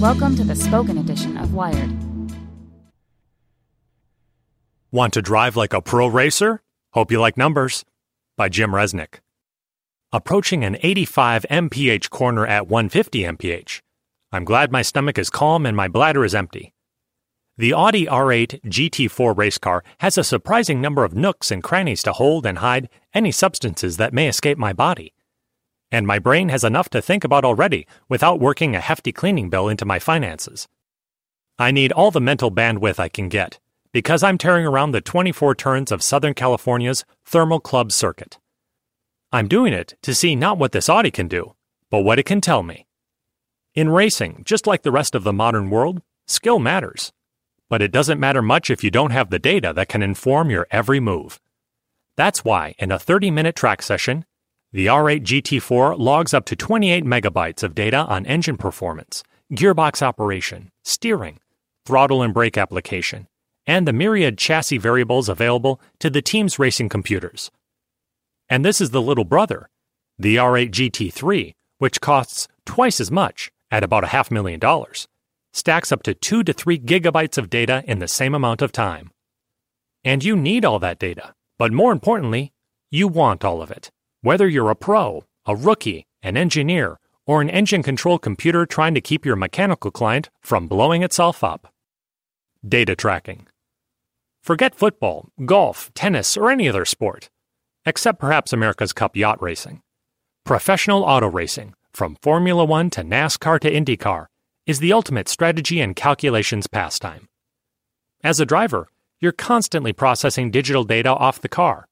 Welcome to the spoken edition of Wired. Want to drive like a pro racer? Hope you like numbers. By Jim Resnick. Approaching an 85 mph corner at 150 mph. I'm glad my stomach is calm and my bladder is empty. The Audi R8 GT4 race car has a surprising number of nooks and crannies to hold and hide any substances that may escape my body. And my brain has enough to think about already without working a hefty cleaning bill into my finances. I need all the mental bandwidth I can get because I'm tearing around the 24 turns of Southern California's Thermal Club circuit. I'm doing it to see not what this Audi can do, but what it can tell me. In racing, just like the rest of the modern world, skill matters. But it doesn't matter much if you don't have the data that can inform your every move. That's why, in a 30 minute track session, the R8 GT4 logs up to 28 megabytes of data on engine performance, gearbox operation, steering, throttle and brake application, and the myriad chassis variables available to the team's racing computers. And this is the little brother, the R8 GT3, which costs twice as much at about a half million dollars stacks up to 2 to 3 gigabytes of data in the same amount of time. And you need all that data, but more importantly, you want all of it. Whether you're a pro, a rookie, an engineer, or an engine control computer trying to keep your mechanical client from blowing itself up. Data tracking. Forget football, golf, tennis, or any other sport, except perhaps America's Cup yacht racing. Professional auto racing, from Formula One to NASCAR to IndyCar, is the ultimate strategy and calculations pastime. As a driver, you're constantly processing digital data off the car,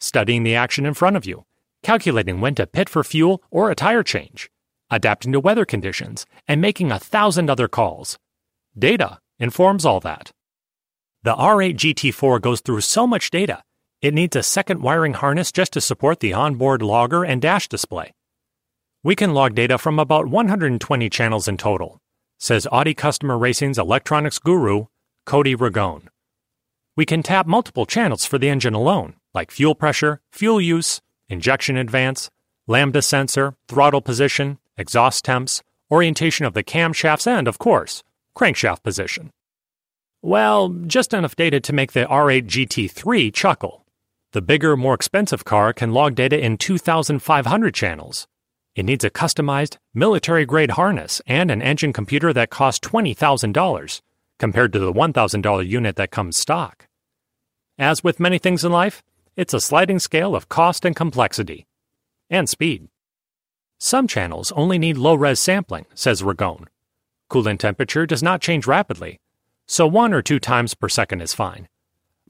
studying the action in front of you, calculating when to pit for fuel or a tire change, adapting to weather conditions, and making a thousand other calls. Data informs all that. The R8 GT4 goes through so much data, it needs a second wiring harness just to support the onboard logger and dash display. We can log data from about 120 channels in total, says Audi Customer Racing's electronics guru, Cody Ragone. We can tap multiple channels for the engine alone, like fuel pressure, fuel use, injection advance, lambda sensor, throttle position, exhaust temps, orientation of the camshafts, and, of course, crankshaft position. Well, just enough data to make the R8 GT3 chuckle. The bigger, more expensive car can log data in 2,500 channels, it needs a customized, military grade harness and an engine computer that costs $20,000 compared to the $1,000 unit that comes stock. As with many things in life, it's a sliding scale of cost and complexity. And speed. Some channels only need low res sampling, says Ragone. Coolant temperature does not change rapidly, so one or two times per second is fine.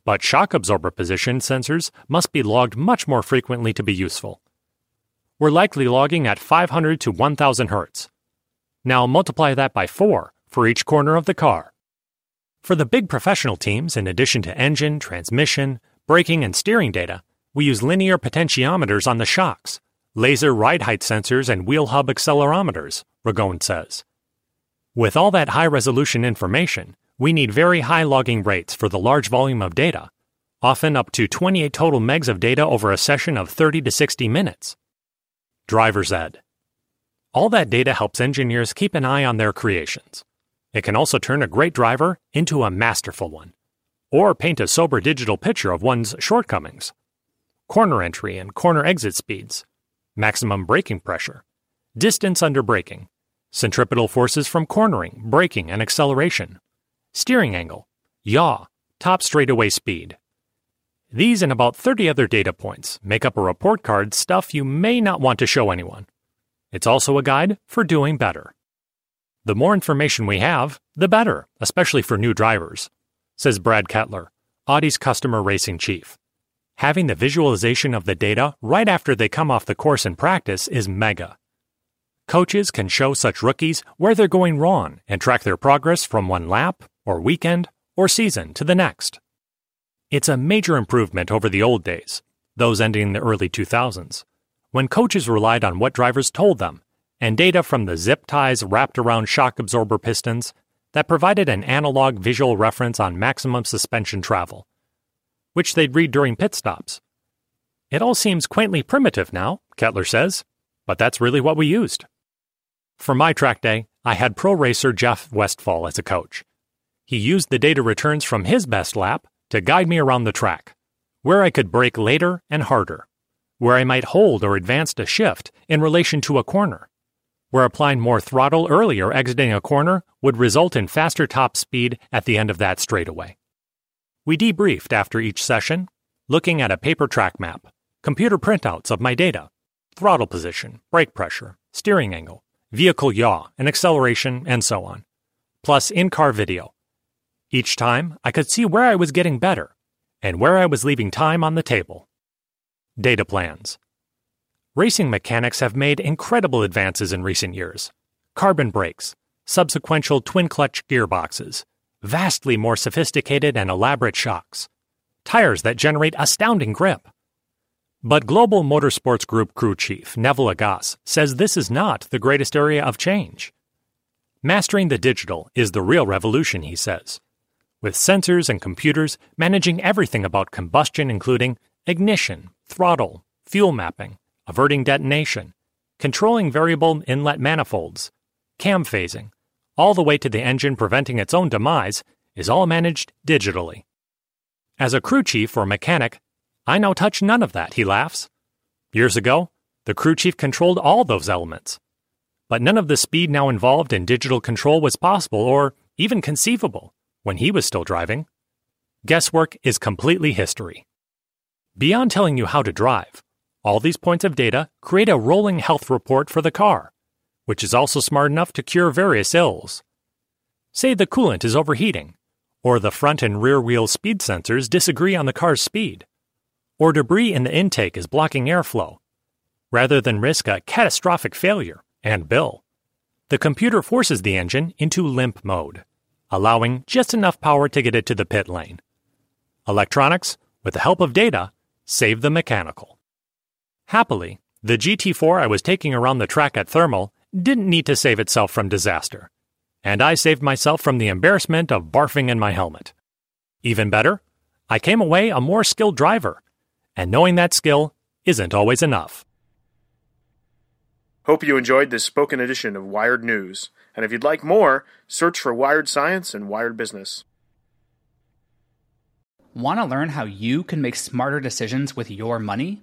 But shock absorber position sensors must be logged much more frequently to be useful we're likely logging at 500 to 1000 Hz. Now multiply that by 4 for each corner of the car. For the big professional teams, in addition to engine, transmission, braking, and steering data, we use linear potentiometers on the shocks, laser ride height sensors, and wheel hub accelerometers, Ragone says. With all that high resolution information, we need very high logging rates for the large volume of data, often up to 28 total megs of data over a session of 30 to 60 minutes. Driver's Ed. All that data helps engineers keep an eye on their creations. It can also turn a great driver into a masterful one, or paint a sober digital picture of one's shortcomings. Corner entry and corner exit speeds, maximum braking pressure, distance under braking, centripetal forces from cornering, braking, and acceleration, steering angle, yaw, top straightaway speed. These and about 30 other data points make up a report card stuff you may not want to show anyone. It's also a guide for doing better. The more information we have, the better, especially for new drivers, says Brad Kettler, Audi's customer racing chief. Having the visualization of the data right after they come off the course in practice is mega. Coaches can show such rookies where they're going wrong and track their progress from one lap, or weekend, or season to the next. It's a major improvement over the old days, those ending in the early 2000s, when coaches relied on what drivers told them and data from the zip ties wrapped around shock absorber pistons that provided an analog visual reference on maximum suspension travel, which they'd read during pit stops. It all seems quaintly primitive now, Kettler says, but that's really what we used. For my track day, I had pro racer Jeff Westphal as a coach. He used the data returns from his best lap to guide me around the track, where I could brake later and harder where I might hold or advance a shift in relation to a corner, where applying more throttle earlier exiting a corner would result in faster top speed at the end of that straightaway. We debriefed after each session, looking at a paper track map, computer printouts of my data, throttle position, brake pressure, steering angle, vehicle yaw and acceleration, and so on, plus in car video. Each time, I could see where I was getting better and where I was leaving time on the table. Data plans. Racing mechanics have made incredible advances in recent years. Carbon brakes, subsequential twin clutch gearboxes, vastly more sophisticated and elaborate shocks, tires that generate astounding grip. But Global Motorsports Group crew chief Neville Agas says this is not the greatest area of change. Mastering the digital is the real revolution, he says, with sensors and computers managing everything about combustion, including ignition, throttle, fuel mapping, averting detonation, controlling variable inlet manifolds, cam phasing, all the way to the engine preventing its own demise, is all managed digitally. As a crew chief or mechanic, I now touch none of that, he laughs. Years ago, the crew chief controlled all those elements. But none of the speed now involved in digital control was possible or even conceivable when he was still driving. Guesswork is completely history. Beyond telling you how to drive, all these points of data create a rolling health report for the car, which is also smart enough to cure various ills. Say the coolant is overheating, or the front and rear wheel speed sensors disagree on the car's speed, or debris in the intake is blocking airflow. Rather than risk a catastrophic failure and bill, the computer forces the engine into limp mode, allowing just enough power to get it to the pit lane. Electronics, with the help of data, save the mechanical. Happily, the GT4 I was taking around the track at Thermal didn't need to save itself from disaster, and I saved myself from the embarrassment of barfing in my helmet. Even better, I came away a more skilled driver, and knowing that skill isn't always enough. Hope you enjoyed this spoken edition of Wired News, and if you'd like more, search for Wired Science and Wired Business. Want to learn how you can make smarter decisions with your money?